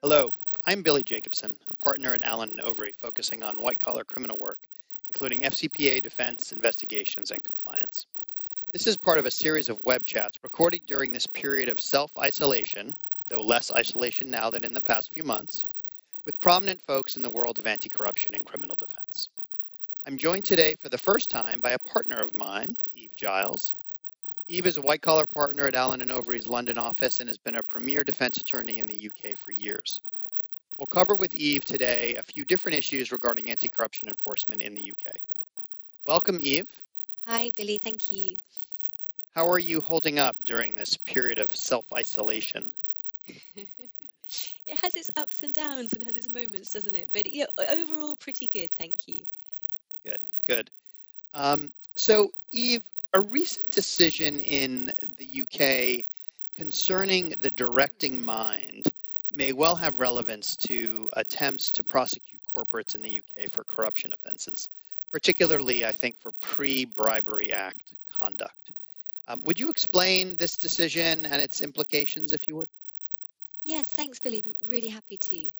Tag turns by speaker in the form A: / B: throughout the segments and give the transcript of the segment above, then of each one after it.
A: Hello, I'm Billy Jacobson, a partner at Allen & Overy focusing on white-collar criminal work, including FCPA defense, investigations, and compliance. This is part of a series of web chats recorded during this period of self-isolation, though less isolation now than in the past few months, with prominent folks in the world of anti-corruption and criminal defense. I'm joined today for the first time by a partner of mine, Eve Giles. Eve is a white collar partner at Allen & Overy's London office and has been a premier defense attorney in the UK for years. We'll cover with Eve today a few different issues regarding anti corruption enforcement in the UK. Welcome, Eve.
B: Hi, Billy. Thank you.
A: How are you holding up during this period of self isolation?
B: it has its ups and downs and has its moments, doesn't it? But yeah, overall, pretty good. Thank you.
A: Good, good. Um, so, Eve, a recent decision in the UK concerning the directing mind may well have relevance to attempts to prosecute corporates in the UK for corruption offenses, particularly, I think, for pre Bribery Act conduct. Um, would you explain this decision and its implications, if you would?
B: Yes, thanks, Billy. Really happy to.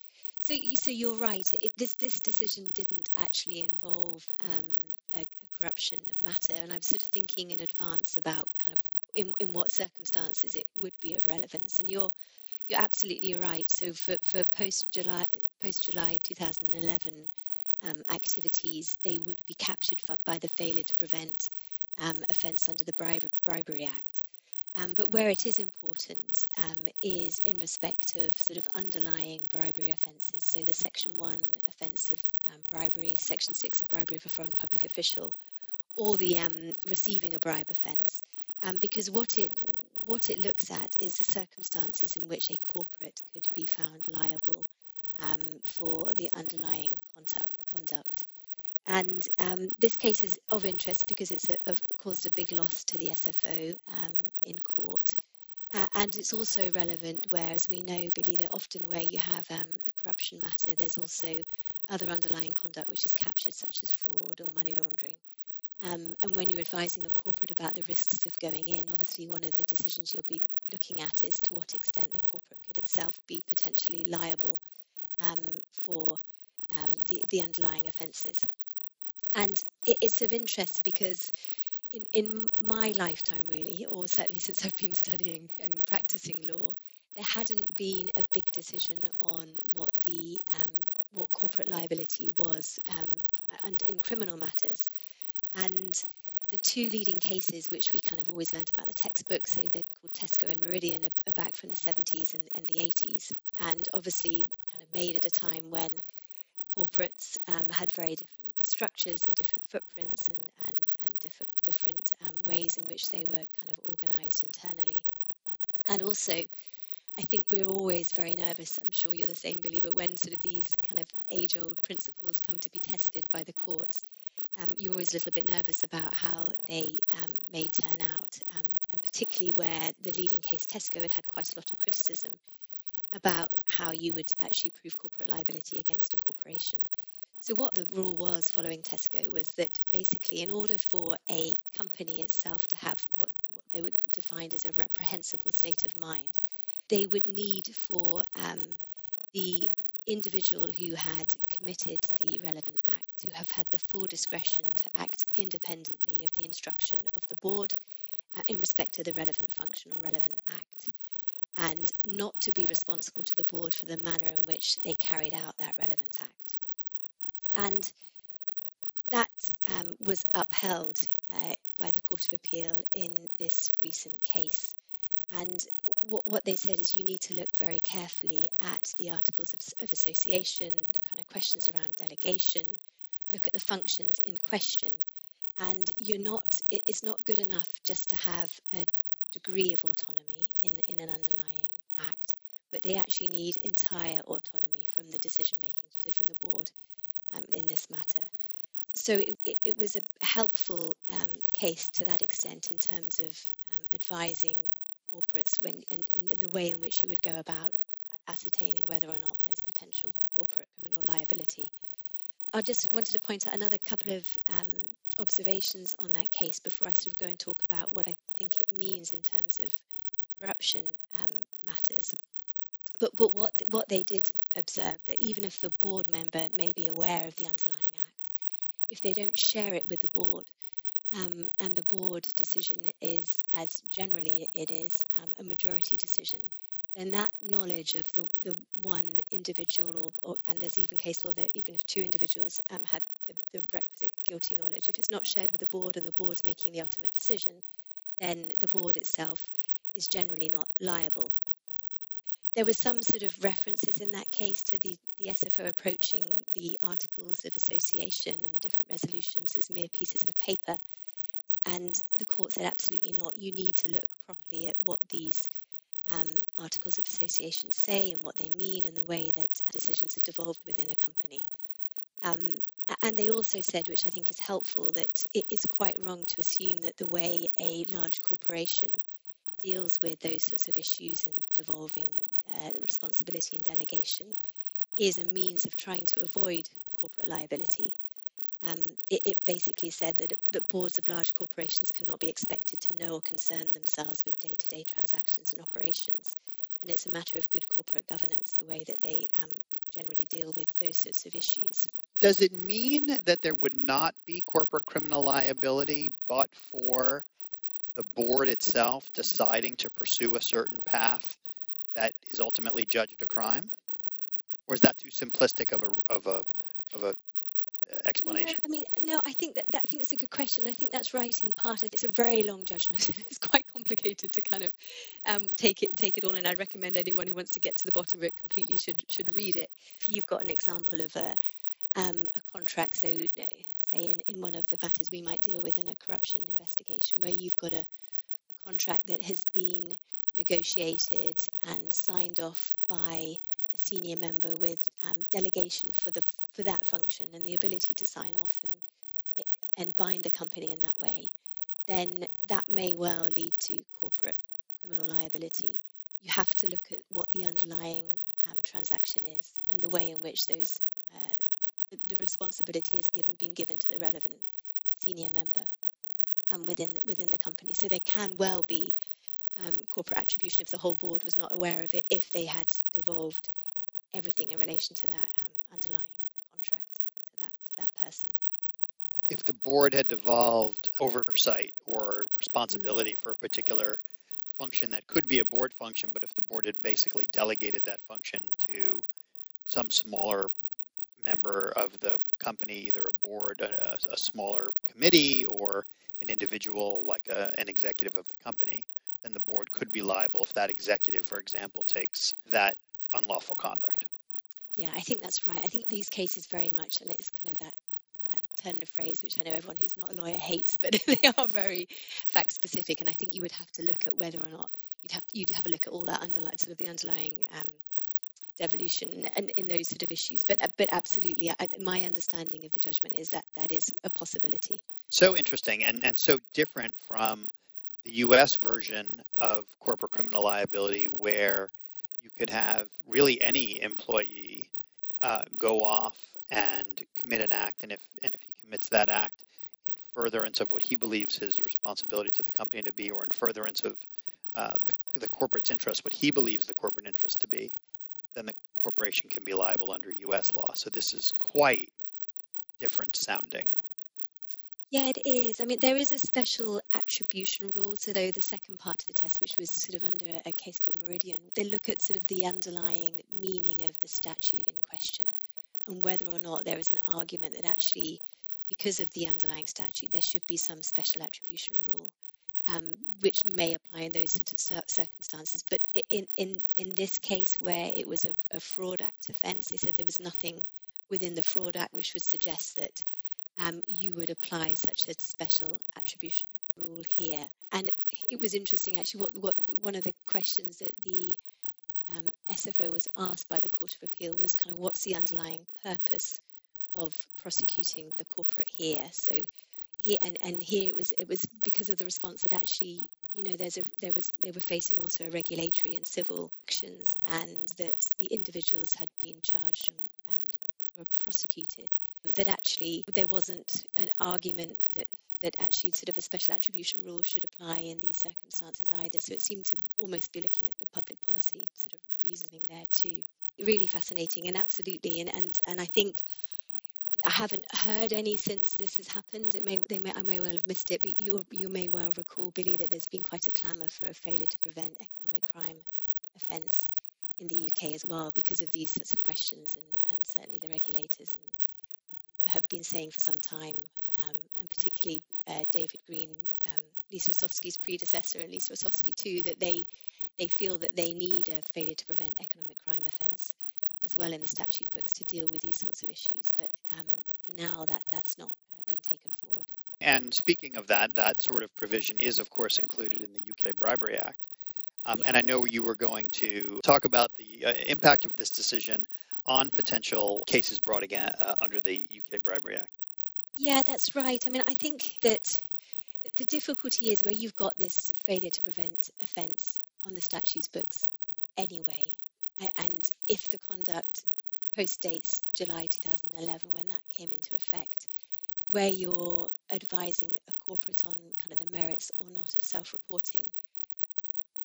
B: So, you, so you're right. It, this this decision didn't actually involve um, a, a, corruption matter, and I was sort of thinking in advance about kind of in, in what circumstances it would be of relevance. And you're you're absolutely right. So for for post July post July 2011 um, activities, they would be captured by the failure to prevent um, offence under the Bribery Act. Um, but where it is important um, is in respect of sort of underlying bribery offences. So the Section 1 offence of um, bribery, Section 6 of bribery of a foreign public official, or the um, receiving a bribe offence. Um, because what it what it looks at is the circumstances in which a corporate could be found liable um, for the underlying conduct. conduct. And um, this case is of interest because it's a, caused a big loss to the SFO um, in court. Uh, and it's also relevant where, as we know, Billy, that often where you have um, a corruption matter, there's also other underlying conduct which is captured, such as fraud or money laundering. Um, and when you're advising a corporate about the risks of going in, obviously one of the decisions you'll be looking at is to what extent the corporate could itself be potentially liable um, for um, the, the underlying offences. And it, it's of interest because in, in my lifetime, really, or certainly since I've been studying and practicing law, there hadn't been a big decision on what the um, what corporate liability was um, and in criminal matters. And the two leading cases, which we kind of always learned about in the textbook, so they're called Tesco and Meridian, are, are back from the 70s and, and, the 80s, and obviously kind of made at a time when corporates um, had very different structures and different footprints and, and, and different, different um, ways in which they were kind of organized internally. And also, I think we're always very nervous. I'm sure you're the same, Billy, but when sort of these kind of age old principles come to be tested by the courts, um, you're always a little bit nervous about how they um, may turn out, um, and particularly where the leading case Tesco had had quite a lot of criticism about how you would actually prove corporate liability against a corporation. So, what the rule was following Tesco was that basically, in order for a company itself to have what, what they would define as a reprehensible state of mind, they would need for um, the individual who had committed the relevant act to have had the full discretion to act independently of the instruction of the board uh, in respect to the relevant function or relevant act, and not to be responsible to the board for the manner in which they carried out that relevant act. And that um, was upheld uh, by the Court of Appeal in this recent case. And what, what they said is you need to look very carefully at the articles of, of association, the kind of questions around delegation, look at the functions in question. And you're not, it, it's not good enough just to have a degree of autonomy in, in an underlying act, but they actually need entire autonomy from the decision making, so from the board um, in this matter. So it, it, was a helpful um, case to that extent in terms of um, advising corporates when and, and, the way in which you would go about ascertaining whether or not there's potential corporate criminal liability. I just wanted to point out another couple of um, observations on that case before I sort of go and talk about what I think it means in terms of corruption um, matters. But but what what they did observe that even if the board member may be aware of the underlying act, if they don't share it with the board, um, and the board decision is, as generally it is, um, a majority decision, then that knowledge of the, the one individual, or, or and there's even case law that even if two individuals um, had the, the requisite guilty knowledge, if it's not shared with the board and the board's making the ultimate decision, then the board itself is generally not liable. There were some sort of references in that case to the, the SFO approaching the articles of association and the different resolutions as mere pieces of paper. And the court said, absolutely not. You need to look properly at what these um, articles of association say and what they mean and the way that decisions are devolved within a company. Um, and they also said, which I think is helpful, that it is quite wrong to assume that the way a large corporation deals with those sorts of issues and devolving and uh, responsibility and delegation is a means of trying to avoid corporate liability. Um, it, it, basically said that, that boards of large corporations cannot be expected to know or concern themselves with day to day transactions and operations. And it's a matter of good corporate governance, the way that they um, generally deal with those sorts of issues.
A: Does it mean that there would not be corporate criminal liability but for the board itself deciding to pursue a certain path that is ultimately judged a crime? Or is that too simplistic of a of a of a explanation?
B: No, I mean, no, I think that, that I think that's a good question. I think that's right in part. It's a very long judgment. it's quite complicated to kind of um, take it take it all in. I'd recommend anyone who wants to get to the bottom of it completely should should read it. If you've got an example of a um, a contract, so say in, in one of the matters we might deal with in a corruption investigation, where you've got a, a contract that has been negotiated and signed off by a senior member with um, delegation for the for that function and the ability to sign off and and bind the company in that way, then that may well lead to corporate criminal liability. You have to look at what the underlying um, transaction is and the way in which those uh, the, responsibility has given been given to the relevant senior member um, within the, within the company. So there can well be um, corporate attribution if the whole board was not aware of it, if they had devolved everything in relation to that um, underlying contract to that to that person.
A: If the board had devolved oversight or mm. responsibility mm. for a particular function that could be a board function, but if the board had basically delegated that function to some smaller member of the company, either a board, a, a smaller committee, or an individual like a, an executive of the company, then the board could be liable if that executive, for example, takes that unlawful conduct.
B: Yeah, I think that's right. I think these cases very much, and it's kind of that that turn of phrase, which I know everyone who's not a lawyer hates, but they are very fact specific. And I think you would have to look at whether or not you'd have you'd have a look at all that underlying sort of the underlying um, devolution and in those sort of issues. But uh, but absolutely, I, my understanding of the judgment is that that is a possibility.
A: So interesting and and so different from the U.S. version of corporate criminal liability, where you could have really any employee uh, go off and commit an act, and if and if he commits that act in furtherance of what he believes his responsibility to the company to be, or in furtherance of uh, the the corporate's interest, what he believes the corporate interest to be, then the corporation can be liable under U.S. law. So this is quite different sounding.
B: Yeah, it is. I mean, there is a special attribution rule. So, though the second part of the test, which was sort of under a case called Meridian, they look at sort of the underlying meaning of the statute in question and whether or not there is an argument that actually, because of the underlying statute, there should be some special attribution rule, um, which may apply in those sort of circumstances. But in in in this case, where it was a, a fraud act offence, they said there was nothing within the fraud act which would suggest that um, you would apply such a special attribution rule here. And it was interesting actually what, what one of the questions that the um, SFO was asked by the Court of Appeal was kind of what's the underlying purpose of prosecuting the corporate here? So and, and here it was it was because of the response that actually you know there's a there was they were facing also a regulatory and civil actions and that the individuals had been charged and, and were prosecuted that actually there wasn't an argument that that actually sort of a special attribution rule should apply in these circumstances either. So it seemed to almost be looking at the public policy sort of reasoning there too. Really fascinating and absolutely, and and and I think I haven't heard any since this has happened. It may, they may, I may well have missed it, but you you may well recall, Billy, that there's been quite a clamour for a failure to prevent economic crime offence in the UK as well because of these sorts of questions, and, and certainly the regulators and have been saying for some time, um, and particularly uh, David Green, um, Lisa Osofsky's predecessor, and Lisa Osofsky too, that they they feel that they need a failure to prevent economic crime offence as well in the statute books to deal with these sorts of issues. But um, for now, that that's not uh, been taken forward.
A: And speaking of that, that sort of provision is, of course, included in the UK Bribery Act. Um, yeah. And I know you were going to talk about the uh, impact of this decision on potential cases brought again uh, under the UK Bribery Act.
B: Yeah, that's right. I mean, I think that the difficulty is where you've got this failure to prevent offence on the statutes books anyway and if the conduct post dates July 2011 when that came into effect, where you're advising a corporate on kind of the merits or not of self-reporting,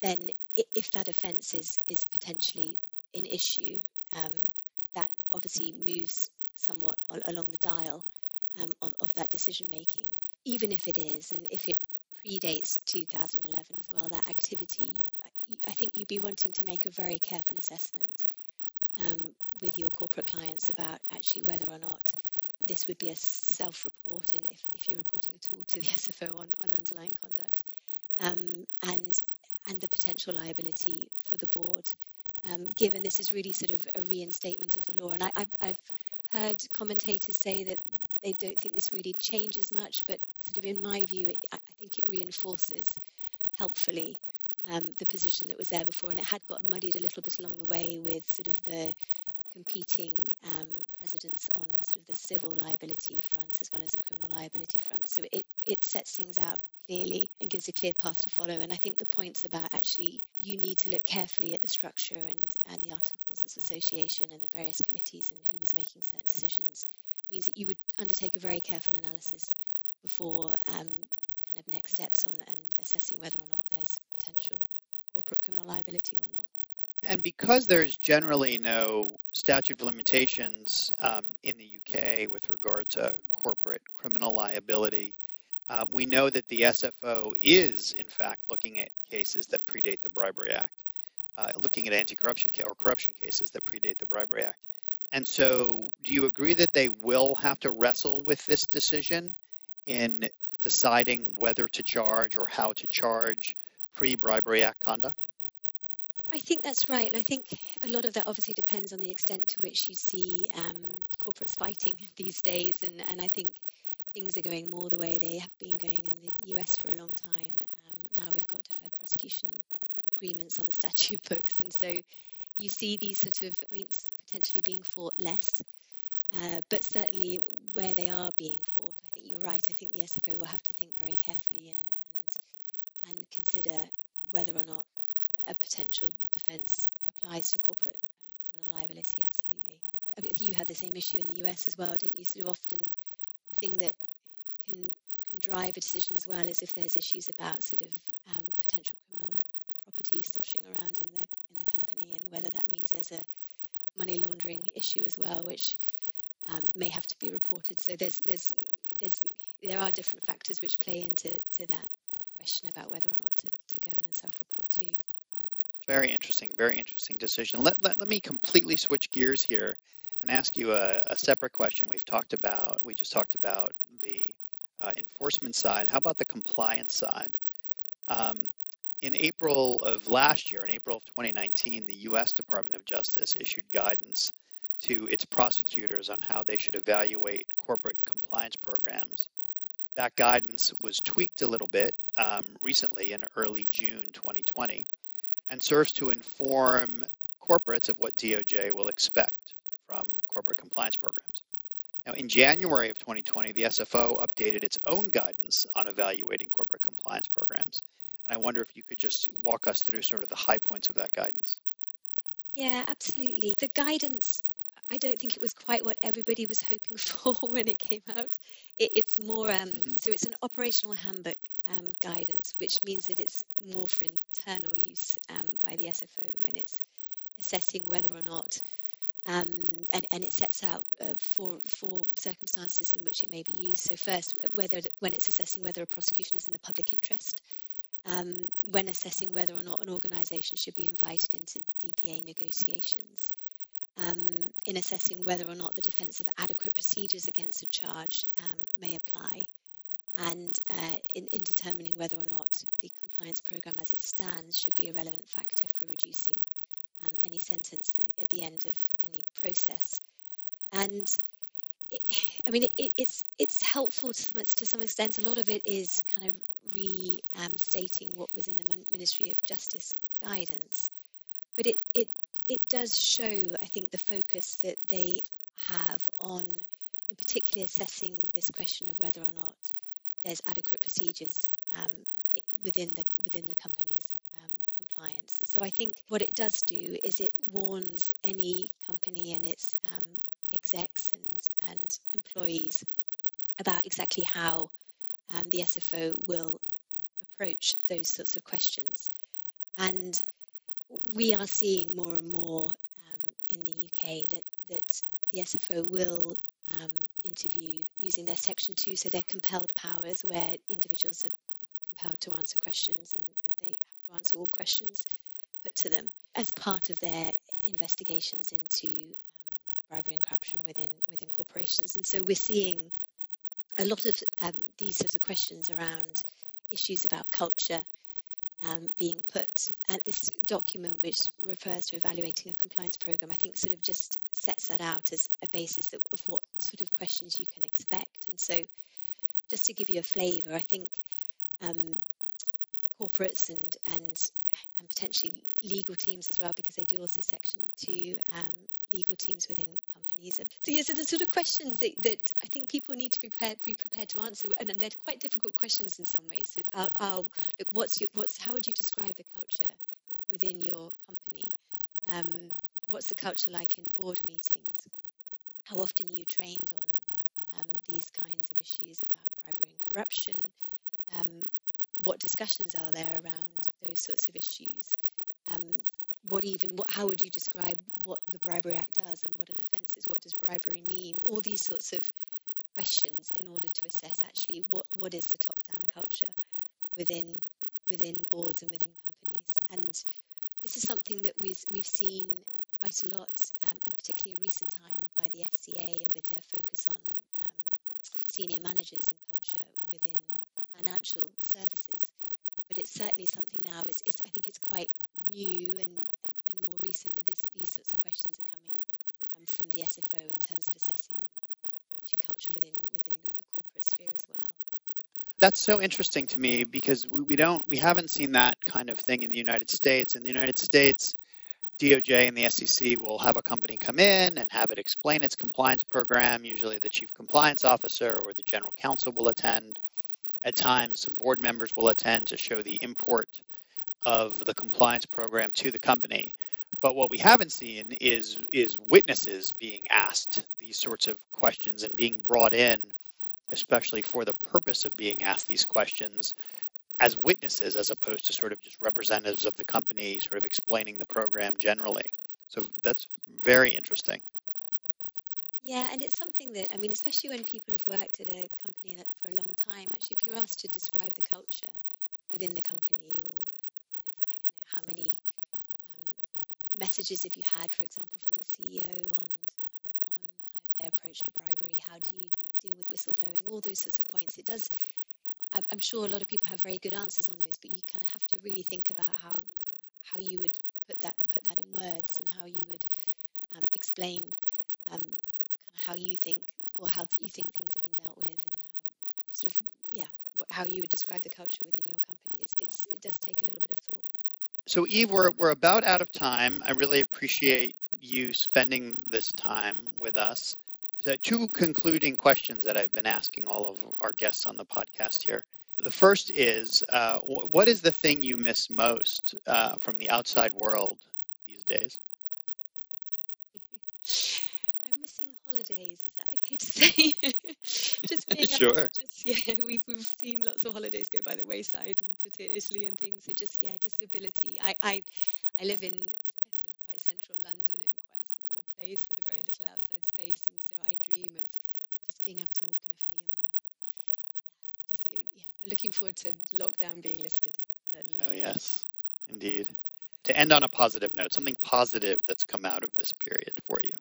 B: then if that offence is is potentially an issue, um, that obviously moves somewhat along the dial um, of, of that decision making. Even if it is, and if it predates 2011 as well, that activity, I think you'd be wanting to make a very careful assessment um, with your corporate clients about actually whether or not this would be a self-report and if, if you're reporting at all to the SFO on, on underlying conduct um, and and the potential liability for the board um, given this is really sort of a reinstatement of the law. And I, I, I've heard commentators say that they don't think this really changes much, but sort of in my view, it, I think it reinforces helpfully um, the position that was there before, and it had got muddied a little bit along the way with sort of the competing um, precedents on sort of the civil liability front as well as the criminal liability front. So it it sets things out clearly and gives a clear path to follow. And I think the points about actually you need to look carefully at the structure and and the articles of association and the various committees and who was making certain decisions means that you would undertake a very careful analysis before um, kind of next steps on and assessing whether or not there's potential corporate criminal liability or not.
A: And because there's generally no statute of limitations um, in the UK with regard to corporate criminal liability, uh, we know that the SFO is, in fact, looking at cases that predate the Bribery Act, uh, looking at anti corruption ca- or corruption cases that predate the Bribery Act. And so, do you agree that they will have to wrestle with this decision in deciding whether to charge or how to charge pre Bribery Act conduct?
B: I think that's right. And I think a lot of that obviously depends on the extent to which you see um, corporates fighting these days. And, and I think things are going more the way they have been going in the US for a long time. Um, now we've got deferred prosecution agreements on the statute books. And so you see these sort of points potentially being fought less. Uh, but certainly where they are being fought, I think you're right. I think the SFO will have to think very carefully and and, and consider whether or not a potential defence applies to corporate uh, criminal liability. Absolutely. I think you have the same issue in the US as well, don't you? Sort of often the thing that can can drive a decision as well is if there's issues about sort of um, potential criminal property sloshing around in the in the company, and whether that means there's a money laundering issue as well, which um, may have to be reported. So there's there's there's there are different factors which play into to that question about whether or not to, to go in and self-report too.
A: Very interesting, very interesting decision. Let, let, let me completely switch gears here and ask you a, a separate question. We've talked about, we just talked about the uh, enforcement side. How about the compliance side? Um, in April of last year, in April of 2019, the US Department of Justice issued guidance to its prosecutors on how they should evaluate corporate compliance programs. That guidance was tweaked a little bit um, recently in early June 2020 and serves to inform corporates of what DOJ will expect from corporate compliance programs. Now, in January of 2020, the SFO updated its own guidance on evaluating corporate compliance programs. And I wonder if you could just walk us through sort of the high points of that guidance.
B: Yeah, absolutely. The guidance, I don't think it was quite what everybody was hoping for when it came out. It, it's more, um, mm-hmm. so it's an operational handbook um, guidance, which means that it's more for internal use um, by the SFO when it's assessing whether or not, um, and, and it sets out uh, for, for circumstances in which it may be used. So first, whether when it's assessing whether a prosecution is in the public interest, um, when assessing whether or not an organisation should be invited into DPA negotiations, um, in assessing whether or not the defence of adequate procedures against a charge um, may apply, and uh, in, in, determining whether or not the compliance programme as it stands should be a relevant factor for reducing um, any sentence at the end of any process. And it, I mean, it, it's it's helpful to some, to some extent. A lot of it is kind of restating what was in the Ministry of Justice guidance, but it it it does show, I think, the focus that they have on, in particular, assessing this question of whether or not there's adequate procedures um, within the within the company's um, compliance. And so I think what it does do is it warns any company and its um, execs and and employees about exactly how um, the SFO will approach those sorts of questions. And we are seeing more and more um, in the UK that that the SFO will um, interview using their Section Two, so their compelled powers, where individuals are compelled to answer questions and they have to answer all questions put to them as part of their investigations into um, bribery and corruption within within corporations. And so we're seeing a lot of um, these sorts of questions around issues about culture um, being put. And this document, which refers to evaluating a compliance program, I think sort of just sets that out as a basis of, what sort of questions you can expect. And so, just to give you a flavour, I think um, corporates and and and potentially legal teams as well, because they do also section two um, legal teams within companies. So yeah, so the sort of questions that, that I think people need to be prepared be prepared to answer, and, and they're quite difficult questions in some ways. So I'll, I'll look, what's your what's how would you describe the culture within your company? Um, what's the culture like in board meetings? How often are you trained on um, these kinds of issues about bribery and corruption? Um, what discussions are there around those sorts of issues? Um, what even what how would you describe what the bribery act does and what an offence is? What does bribery mean? All these sorts of questions in order to assess actually what what is the top down culture within within boards and within companies. And this is something that we've we've seen quite a lot um, and particularly in recent time by the FCA with their focus on um, senior managers and culture within financial services. But it's certainly something now. It's, it's I think it's quite new and, and, and more recent that this, these sorts of questions are coming um, from the SFO in terms of assessing culture within within the corporate sphere as well.
A: That's so interesting to me because we, we don't we haven't seen that kind of thing in the United States. In the United States, DOJ and the SEC will have a company come in and have it explain its compliance program. Usually, the chief compliance officer or the general counsel will attend. At times, some board members will attend to show the import of the compliance program to the company. But what we haven't seen is is witnesses being asked these sorts of questions and being brought in, especially for the purpose of being asked these questions as witnesses, as opposed to sort of just representatives of the company, sort of explaining the program generally. So that's very interesting.
B: Yeah, and it's something that I mean, especially when people have worked at a company for a long time. Actually, if you're asked to describe the culture within the company, or I don't know how many um, messages have you had, for example, from the CEO on on kind of their approach to bribery, how do you deal with whistleblowing, all those sorts of points. It does. I'm sure a lot of people have very good answers on those, but you kind of have to really think about how how you would put that put that in words and how you would um, explain um, how you think or how you think things have been dealt with and how sort of yeah what, how you would describe the culture within your company it's, it's it does take a little bit of thought.
A: So eve we're, we're about out of time. I really appreciate you spending this time with us. So two concluding questions that i've been asking all of our guests on the podcast here. The first is uh, what is the thing you miss most uh, from the outside world these days
B: holidays. Is that okay to say? just being
A: sure.
B: just yeah, we've we've seen lots of holidays go by the wayside and to, to Italy and things. So just yeah, just ability. I I I live in sort of quite central London in quite a small place with a very little outside space, and so I dream of just being able to walk in a field. Yeah, just it, yeah, looking forward to lockdown being lifted. Certainly.
A: Oh yes, indeed. To end on a positive note, something positive that's come out of this period for you.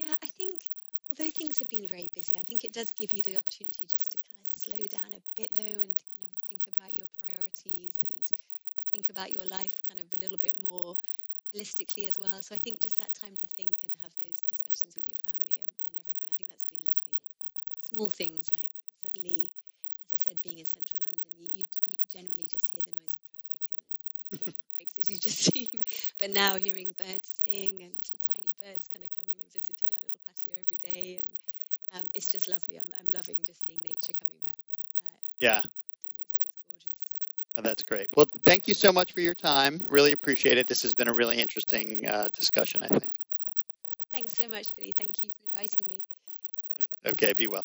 B: Yeah, I think although things have been very busy, I think it does give you the opportunity just to kind of slow down a bit though and to kind of think about your priorities and, and think about your life kind of a little bit more holistically as well. So I think just that time to think and have those discussions with your family and, and everything, I think that's been lovely. Small things like suddenly, as I said, being in central London, you, you, you generally just hear the noise of traffic and hikes, as you've just seen. But now hearing birds sing and little tiny birds kind of coming and visiting our little patio every day, and um, it's just lovely. I'm, I'm loving just seeing nature coming back. Uh,
A: yeah, oh, that's great. Well, thank you so much for your time. Really appreciate it. This has been a really interesting uh, discussion, I think.
B: Thanks so much, Billy. Thank you for inviting me.
A: Okay, be well.